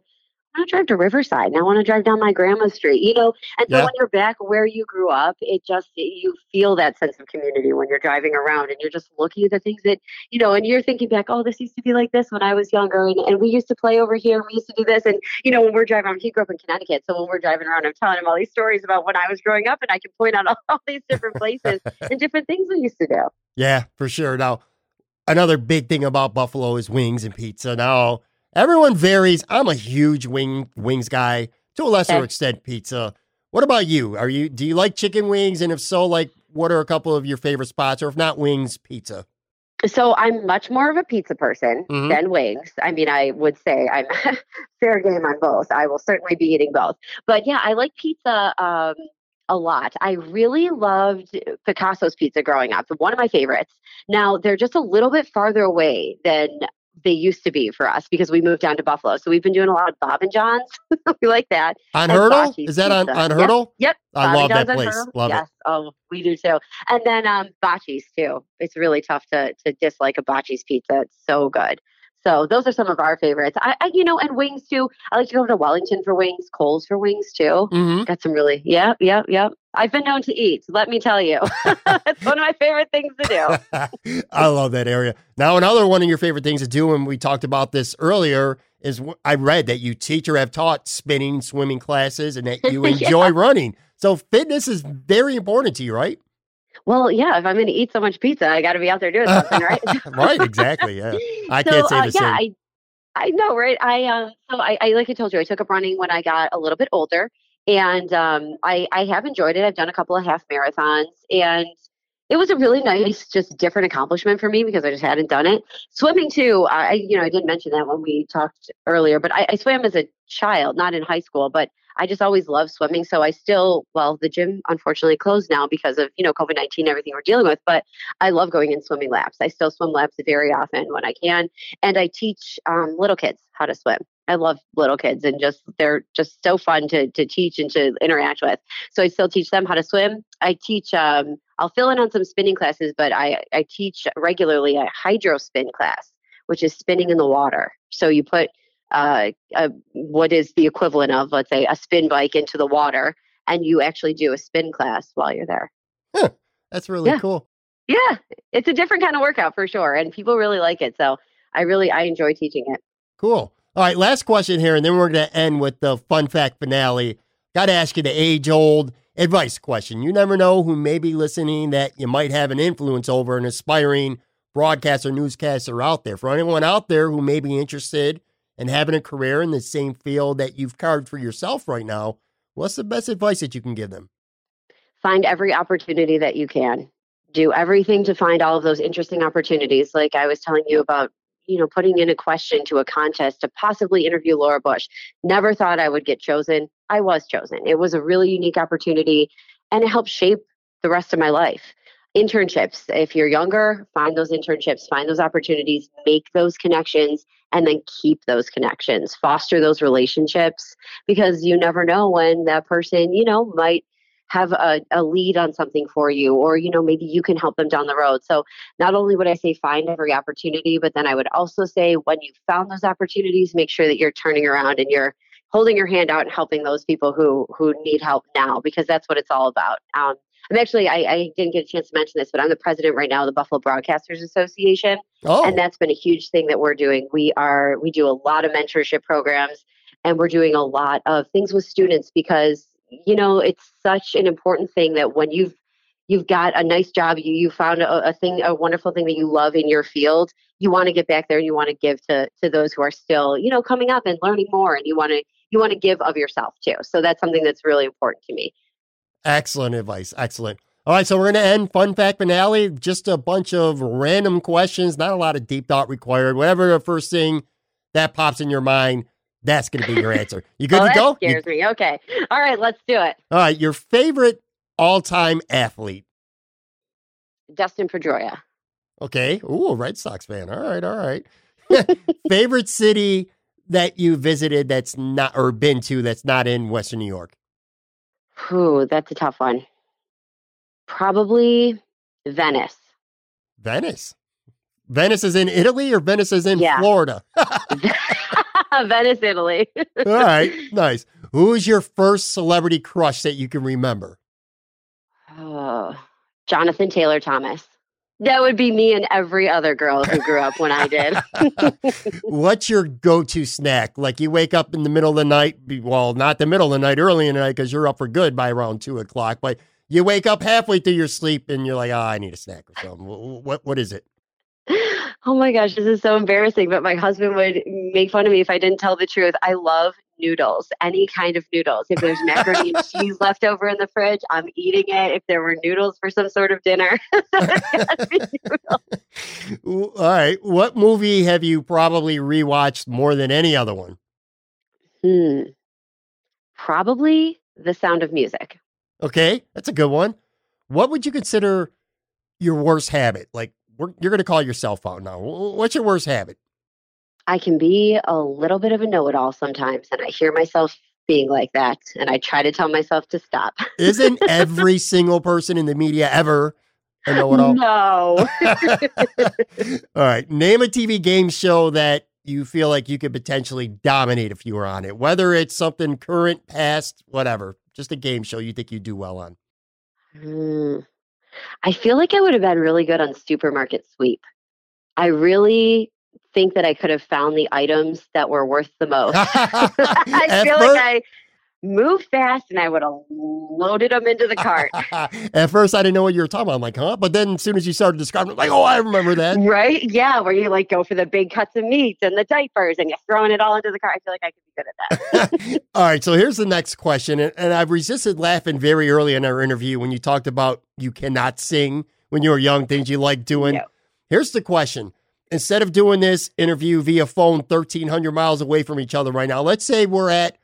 I want to drive to Riverside and I want to drive down my grandma's street, you know. And so Yeah. when you're back where you grew up, it just you feel that sense of community when you're driving around and you're just looking at the things that, you know, and you're thinking back, oh, this used to be like this when I was younger and, and we used to play over here, we used to do this. And, you know, when we're driving around, he grew up in Connecticut. So when we're driving around, I'm telling him all these stories about when I was growing up and I can point out all, *laughs* all these different places *laughs* and different things we used to do. Yeah, for sure. Now, another big thing about Buffalo is wings and pizza. Now, everyone varies. I'm a huge wing wings guy. To a lesser Okay. extent, pizza. What about you? Are you do you like chicken wings? And if so, like what are a couple of your favorite spots? Or if not wings, pizza. So I'm much more of a pizza person Mhm. than wings. I mean, I would say I'm *laughs* fair game on both. I will certainly be eating both. But yeah, I like pizza um, a lot. I really loved Picasso's pizza growing up. One of my favorites. Now they're just a little bit farther away than they used to be for us because we moved down to Buffalo. So we've been doing a lot of Bob and John's. *laughs* we like that. On And Hertel? Is that on, Pizza. on Yep. Hertel? Yep. I Bob love that place. Hertel. Love yes. Oh, we do too. And then um Bocce's too. It's really tough to to dislike a Bocce's pizza. It's so good. So those are some of our favorites. I, I you know, and wings too. I like to go to Wellington for wings, Coles for wings too. it. hmm Got some really, yeah, yeah, yeah. I've been known to eat. Let me tell you, *laughs* it's one of my favorite things to do. *laughs* I love that area. Now, another one of your favorite things to do, and we talked about this earlier, is I read that you teach or have taught spinning, swimming classes, and that *laughs* you Yeah. enjoy running. So fitness is very important to you, right? Well, yeah. If I'm going to eat so much pizza, I got to be out there doing something, right? *laughs* right, exactly. Yeah. *laughs* I so, can't say uh, the yeah, same. I, I know, right? I um, so I, I like I told you, I took up running when I got a little bit older, and um, I I have enjoyed it. I've done a couple of half marathons, and it was a really nice, just different accomplishment for me because I just hadn't done it. Swimming too. I you know I didn't mention that when we talked earlier, but I, I swam as a child, not in high school, but I just always loved swimming. So I still, well, the gym unfortunately closed now because of you know COVID nineteen, everything we're dealing with. But I love going in swimming laps. I still swim laps very often when I can, and I teach um, little kids how to swim. I love little kids, and just they're just so fun to to teach and to interact with. So I still teach them how to swim. I teach. Um, I'll fill in on some spinning classes, but I I teach regularly a hydro spin class, which is spinning in the water. So you put uh, a, what is the equivalent of, let's say, a spin bike into the water, and you actually do a spin class while you're there. That's really yeah. cool. Yeah, it's a different kind of workout for sure, and people really like it. So I really I enjoy teaching it. Cool. All right, last question here, and then we're going to end with the fun fact finale. Got to ask you the age old advice question. You never know who may be listening that you might have an influence over an aspiring broadcaster, newscaster out there. For anyone out there who may be interested in having a career in the same field that you've carved for yourself right now, what's the best advice that you can give them? Find every opportunity that you can. Do everything to find all of those interesting opportunities. Like I was telling you about, you know, putting in a question to a contest to possibly interview Laura Bush. Never thought I would get chosen. I was chosen. It was a really unique opportunity and it helped shape the rest of my life. Internships. If you're younger, find those internships, find those opportunities, make those connections, and then keep those connections. Foster those relationships because you never know when that person, you know, might have a, a lead on something for you or you know maybe you can help them down the road so not only would i say find every opportunity but then i would also say when you found those opportunities make sure that you're turning around and you're holding your hand out and helping those people who who need help now because that's what it's all about um, i'm actually I, I didn't get a chance to mention this but i'm the president right now of the buffalo broadcasters association. Oh, and that's been a huge thing that we're doing. We are we do a lot of mentorship programs and we're doing a lot of things with students because you know it's such an important thing that when you've you've got a nice job you you found a, a thing a wonderful thing that you love in your field you want to get back there and you want to give to to those who are still you know coming up and learning more and you want to you want to give of yourself too. So that's something that's really important to me excellent advice. Excellent. All right, so we're going to end fun fact finale. Just a bunch of random questions, not a lot of deep thought required. Whatever the first thing that pops in your mind, that's going to be your answer. You good well, to go? You- scares me okay all right let's do it all right, your favorite all-time athlete. dustin pedroia Okay. Ooh, Red Sox fan. All right, all right. *laughs* favorite city that you visited that's not or been to that's not in Western New York. Ooh, that's a tough one probably venice Venice. Venice is in Italy or Venice is in Yeah. Florida? *laughs* *laughs* venice italy *laughs* All right, nice. Who is your first celebrity crush that you can remember? Oh, Jonathan Taylor Thomas. That would be me and every other girl who grew up when I did. *laughs* What's your go-to snack? Like you wake up in the middle of the night, well, not the middle of the night, early in the night because you're up for good by around two o'clock. But you wake up halfway through your sleep and you're like, oh, I need a snack or something. Wh- What what is it? *laughs* oh my gosh, this is so embarrassing. But my husband would make fun of me if I didn't tell the truth. I love noodles, any kind of noodles. If there's macaroni and *laughs* cheese left over in the fridge, I'm eating it. If there were noodles for some sort of dinner, it's gotta be noodles. All right. What movie have you probably rewatched more than any other one? Hmm. Probably The Sound of Music. Okay, that's a good one. What would you consider your worst habit? Like you're going to call your cell phone now. What's your worst habit? I can be a little bit of a know it all sometimes, and I hear myself being like that, and I try to tell myself to stop. Isn't *laughs* every single person in the media ever a know it all? No. *laughs* *laughs* All right. Name a TV game show that you feel like you could potentially dominate if you were on it, whether it's something current, past, whatever. Just a game show you think you'd do well on. Hmm. I feel like I would have been really good on supermarket sweep. I really think that I could have found the items that were worth the most. *laughs* *laughs* I feel like I moved fast and I would have loaded them into the cart. *laughs* At first, I didn't know what you were talking about. I'm like, huh? But then as soon as you started describing it, like, oh, I remember that. Right? Yeah, where you like go for the big cuts of meat and the diapers and you're throwing it all into the cart. I feel like I could be good at that. *laughs* All right. So here's the next question. And, and I've resisted laughing very early in our interview when you talked about you cannot sing when you were young, things you like doing. No. Here's the question. Instead of doing this interview via phone 1,300 miles away from each other right now, let's say we're at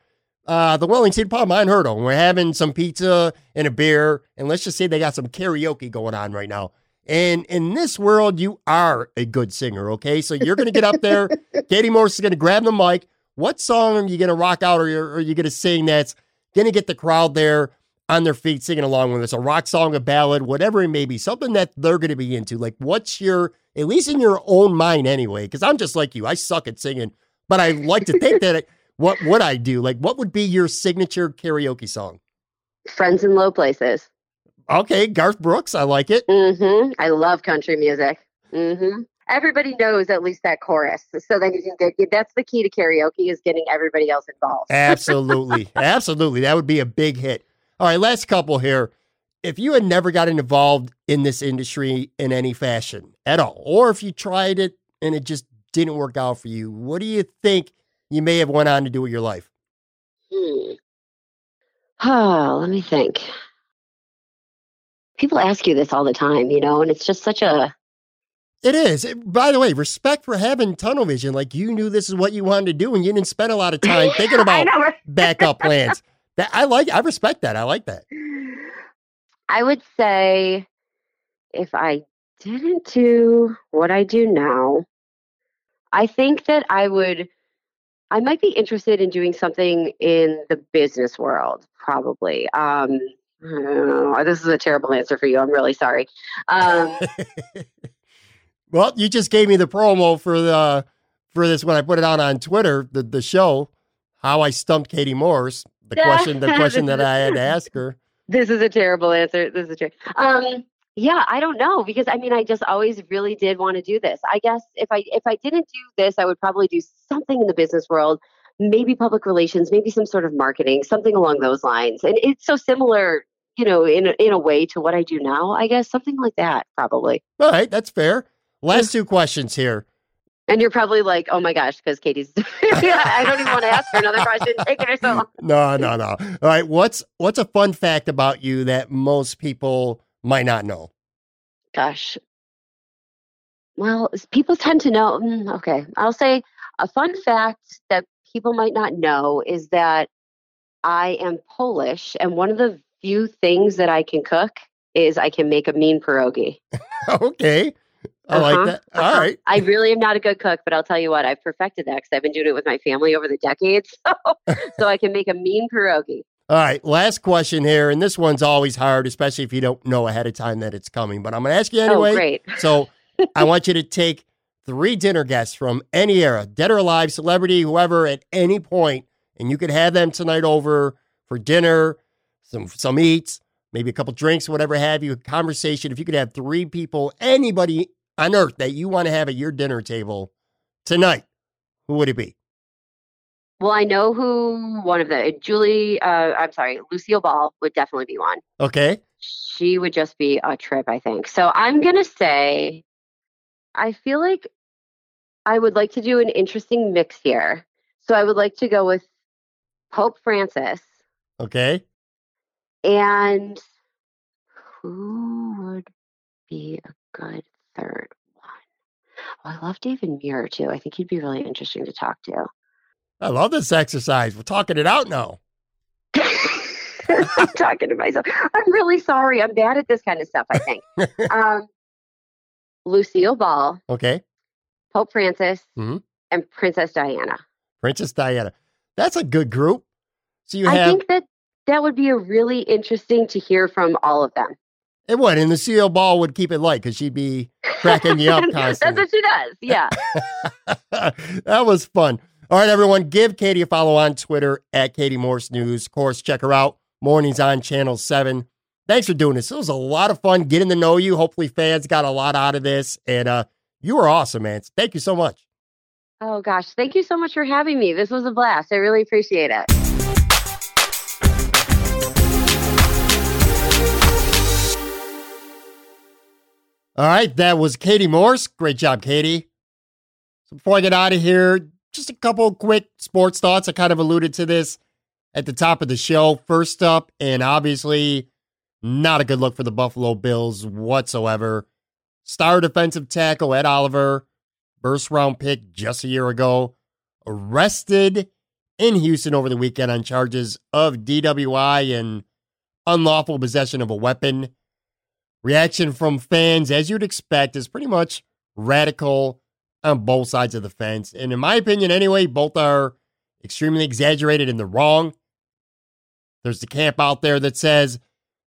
uh, the Wellington Pub on Hertel and we're having some pizza and a beer. And let's just say they got some karaoke going on right now. And in this world, you are a good singer, okay? So you're going to get up there. *laughs* Katie Morse is going to grab the mic. What song are you going to rock out or are you going to sing that's going to get the crowd there on their feet singing along with us? A rock song, a ballad, whatever it may be, something that they're going to be into. Like, what's your, at least in your own mind anyway, because I'm just like you. I suck at singing, but I like to think *laughs* that, it, what would I do? Like, what would be your signature karaoke song? Friends in low places. Okay, Garth Brooks. I like it. hmm I love country music. hmm Everybody knows at least that chorus, so then you can get. That's the key to karaoke is getting everybody else involved. Absolutely. *laughs* Absolutely. That would be a big hit. All right, last couple here. If you had never gotten involved in this industry in any fashion at all, or if you tried it and it just didn't work out for you, what do you think you may have went on to do with your life? Hmm. Oh, let me think. People ask you this all the time, you know, and it's just such a It is. It- By the way, respect for having tunnel vision. Like you knew this is what you wanted to do and you didn't spend a lot of *laughs* time thinking about backup plans. That I like I respect that. I like that. I would say if I didn't do what I do now, I think that I would, I might be interested in doing something in the business world, probably. Um, I know. This is a terrible answer for you. I'm really sorry. Um, *laughs* Well, you just gave me the promo for the for this when I put it out on Twitter, the the show, how I stumped Katie Morse. The *laughs* question, the question that I had to *laughs* ask her. this is a terrible answer. This is true. Um, yeah, I don't know because I mean, I just always really did want to do this. I guess if I if I didn't do this, I would probably do something in the business world, maybe public relations, maybe some sort of marketing, something along those lines. And it's so similar, you know, in a, in a way to what I do now. I guess something like that, probably. All right, that's fair. Last two questions here. And you're probably like, oh my gosh, because Katie's. *laughs* I don't even want to ask her another question. Taking her so long. *laughs* No, no, no. All right, what's what's a fun fact about you that most people might not know? Gosh. Well, people tend to know. mm, Okay, I'll say a fun fact that people might not know is that I am Polish, and one of the few things that I can cook is I can make a mean pierogi. *laughs* okay. I like Uh-huh, that. All uh-huh. right. I really am not a good cook, but I'll tell you what, I've perfected that because I've been doing it with my family over the decades. *laughs* So, so I can make a mean pierogi. All right, last question here, and this one's always hard, especially if you don't know ahead of time that it's coming. But I'm going to ask you oh, anyway. Oh, great. So *laughs* I want you to take three dinner guests from any era, dead or alive, celebrity, whoever, at any point, and you could have them tonight over for dinner, some some eats, maybe a couple drinks, whatever have you, a conversation. If you could have three people, anybody on earth that you want to have at your dinner table tonight, who would it be? Well, I know who one of the Julie. Uh, I'm sorry, Lucille Ball would definitely be one. Okay. She would just be a trip, I think. So I'm gonna say, I feel like I would like to do an interesting mix here. So I would like to go with Pope Francis Okay. and who would be a good third one? Oh, I love David Muir too. I think he'd be really interesting to talk to. I love this exercise. We're talking it out now. I'm *laughs* talking to myself. I'm really sorry. I'm bad at this kind of stuff, I think. *laughs* um, Lucille Ball, Okay. Pope Francis, Mhm. and Princess Diana. Princess Diana. That's a good group. So you I have think that that would be a really interesting to hear from all of them. it would, and Lucille Ball would keep it light because she'd be cracking you up constantly. *laughs* That's what she does. Yeah. that was fun. All right, everyone, give Katie a follow on Twitter at Katie Morse News. Of course, check her out. Mornings on Channel 7. Thanks for doing this. It was a lot of fun getting to know you. Hopefully, fans got a lot out of this. And uh, you were awesome, man. Thank you so much. oh gosh, thank you so much for having me. This was a blast. I really appreciate it. All right, that was Katie Morse. Great job, Katie. So before I get out of here, just a couple quick sports thoughts. I kind of alluded to this at the top of the show. First up, and obviously not a good look for the Buffalo Bills whatsoever. Star defensive tackle Ed Oliver, first round pick just a year ago, arrested in Houston over the weekend on charges of DWI and unlawful possession of a weapon. Reaction from fans, as you'd expect, is pretty much radical on both sides of the fence. And in my opinion, anyway, both are extremely exaggerated and they're wrong. There's the camp out there that says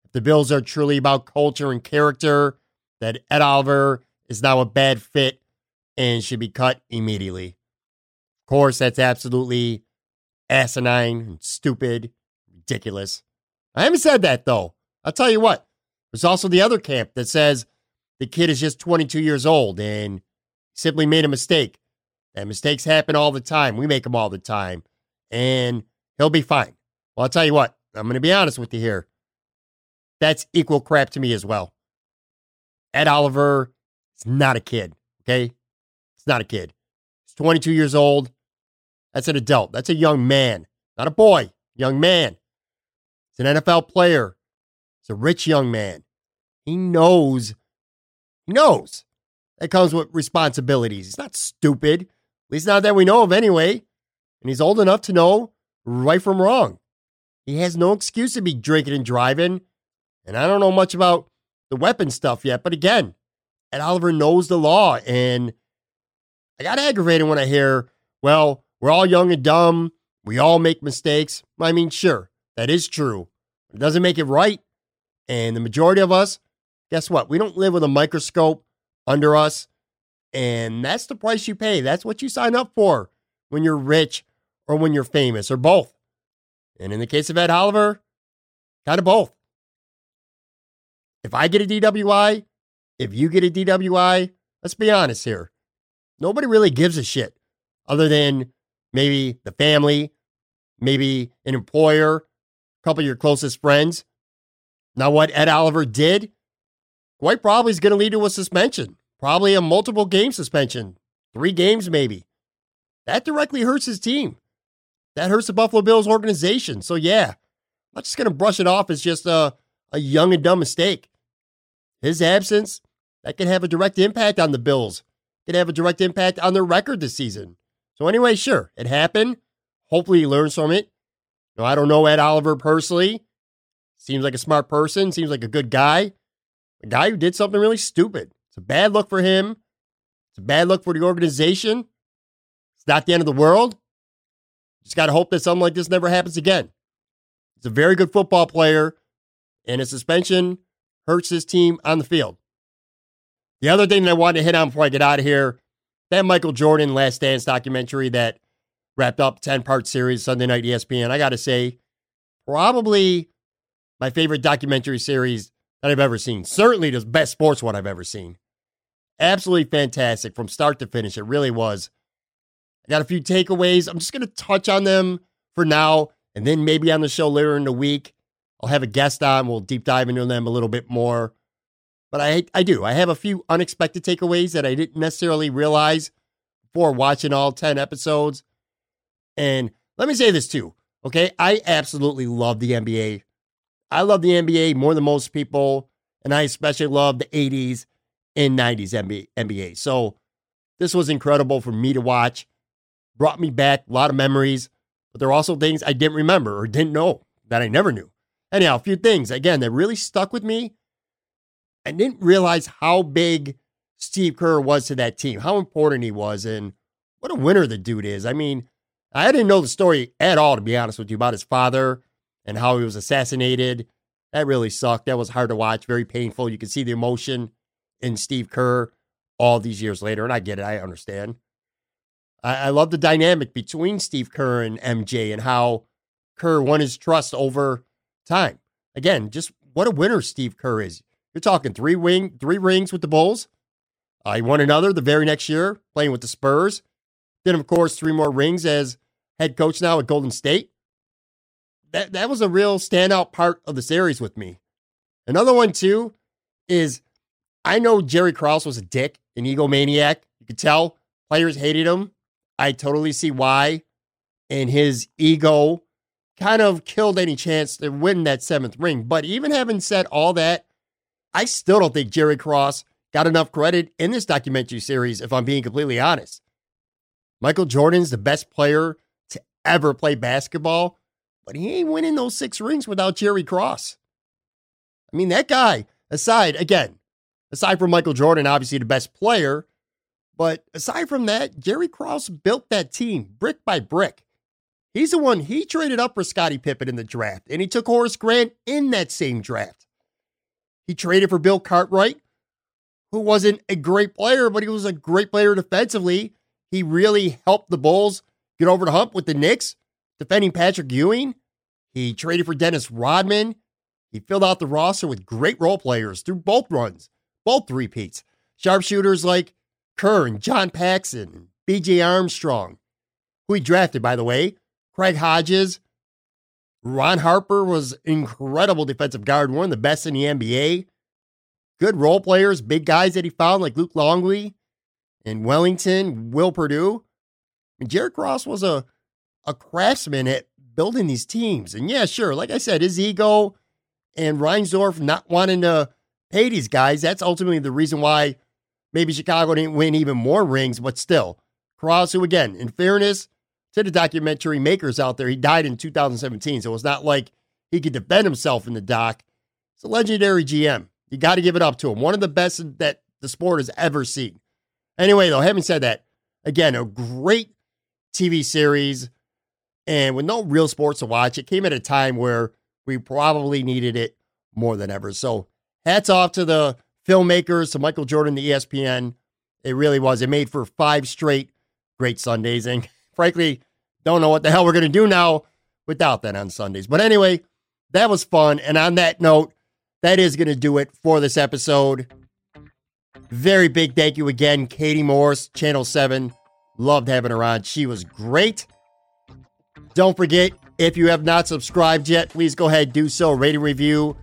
if the Bills are truly about culture and character, that Ed Oliver is now a bad fit and should be cut immediately. Of course, that's absolutely asinine and stupid, ridiculous. I haven't said that though. I'll tell you what. There's also the other camp that says the kid is just 22 years old and simply made a mistake. And mistakes happen all the time. We make them all the time. And he'll be fine. Well, I'll tell you what, I'm going to be honest with you here. That's equal crap to me as well. Ed Oliver is not a kid, okay? It's not a kid. He's 22 years old. That's an adult. That's a young man, not a boy, young man. He's an NFL player. He's a rich young man. He knows, he knows that comes with responsibilities. He's not stupid, at least not that we know of anyway. And he's old enough to know right from wrong. He has no excuse to be drinking and driving. And I don't know much about the weapon stuff yet, but again, Ed Oliver knows the law. And I got aggravated when I hear, well, we're all young and dumb. We all make mistakes. I mean, sure, that is true. It doesn't make it right. And the majority of us, guess what? We don't live with a microscope under us. And that's the price you pay. That's what you sign up for when you're rich or when you're famous or both. And in the case of Ed Oliver, kind of both. If I get a DWI, if you get a DWI, let's be honest here. Nobody really gives a shit other than maybe the family, maybe an employer, a couple of your closest friends. Now, what Ed Oliver did, quite probably is going to lead to a suspension, probably a multiple game suspension, three games maybe. That directly hurts his team. That hurts the Buffalo Bills organization. So, yeah, I'm not just going to brush it off as just a, a young and dumb mistake. His absence, that can have a direct impact on the Bills, can have a direct impact on their record this season. So, anyway, sure, it happened. Hopefully, he learns from it. I don't know Ed Oliver personally. Seems like a smart person, seems like a good guy. A guy who did something really stupid. It's a bad look for him. It's a bad look for the organization. It's not the end of the world. Just got to hope that something like this never happens again. He's a very good football player, and a suspension hurts his team on the field. The other thing that I wanted to hit on before I get out of here that Michael Jordan Last Dance documentary that wrapped up 10 part series Sunday night ESPN. I got to say, probably my favorite documentary series that I've ever seen. Certainly the best sports one I've ever seen. Absolutely fantastic from start to finish. It really was. I got a few takeaways. I'm just going to touch on them for now, and then maybe on the show later in the week, I'll have a guest on. We'll deep dive into them a little bit more. But I, I do. I have a few unexpected takeaways that I didn't necessarily realize before watching all 10 episodes. And let me say this too, okay? I absolutely love the NBA. I love the NBA more than most people, and I especially love the 80s and 90s NBA. So this was incredible for me to watch. Brought me back a lot of memories, but there are also things I didn't remember or didn't know that I never knew. Anyhow, a few things again that really stuck with me. I didn't realize how big Steve Kerr was to that team, how important he was, and what a winner the dude is. I mean, I didn't know the story at all, to be honest with you, about his father and how he was assassinated. That really sucked. That was hard to watch, very painful. You can see the emotion in Steve Kerr all these years later, and I get it. I understand. I, I love the dynamic between Steve Kerr and MJ and how Kerr won his trust over time. Again, just what a winner Steve Kerr is. You're talking three wing, three rings with the Bulls. Uh, won another the very next year playing with the Spurs. Then, of course, three more rings as head coach now at Golden State. That that was a real standout part of the series with me. Another one too is I know Jerry Krause was a dick, an egomaniac. You could tell players hated him. I totally see why. And his ego kind of killed any chance to win that seventh ring. But even having said all that, I still don't think Jerry Krause got enough credit in this documentary series, if I'm being completely honest. Michael Jordan's the best player to ever play basketball, but he ain't winning those six rings without Jerry Krause. I mean, that guy, aside, again, aside from Michael Jordan, obviously the best player, but aside from that, Jerry Krause built that team brick by brick. He's the one he traded up for Scottie Pippen in the draft, and he took Horace Grant in that same draft. He traded for Bill Cartwright, who wasn't a great player, but he was a great player defensively. He really helped the Bulls get over the hump with the Knicks, defending Patrick Ewing. He traded for Dennis Rodman. He filled out the roster with great role players through both runs, both repeats. Sharpshooters like Kerr and John Paxson, BJ Armstrong, who he drafted, by the way, Craig Hodges. Ron Harper was incredible defensive guard, one of the best in the NBA. Good role players, big guys that he found like Luke Longley and Wennington, Will Perdue. And Jerry Krause was a, a craftsman at building these teams. And yeah, sure, like I said, his ego and Reinsdorf not wanting to pay these guys, that's ultimately the reason why maybe Chicago didn't win even more rings, but still. Krause, who again, in fairness, to the documentary makers out there. He died in 2017, so it's not like he could defend himself in the doc. It's a legendary GM. You got to give it up to him. One of the best that the sport has ever seen. Anyway, though, having said that, again, a great TV series and with no real sports to watch, it came at a time where we probably needed it more than ever. So, hats off to the filmmakers, to Michael Jordan, the ESPN. It really was. It made for five straight great Sundays. And *laughs* frankly, don't know what the hell we're going to do now without that on Sundays. But anyway, that was fun. And on that note, that is going to do it for this episode. Very big thank you again, Katie Morse, Channel 7. Loved having her on. She was great. Don't forget, if you have not subscribed yet, please go ahead do so. Rating review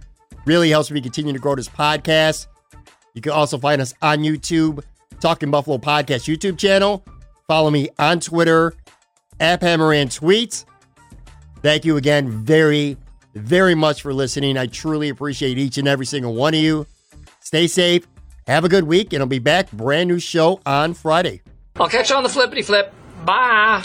really helps me continue to grow this podcast. You can also find us on YouTube, Talking Buffalo Podcast YouTube channel. Follow me on Twitter, at Hammerand Tweets. Thank you again very, very much for listening. I truly appreciate each and every single one of you. Stay safe. Have a good week, and I'll be back. Brand new show on Friday. I'll catch you on the flippity flip. Bye.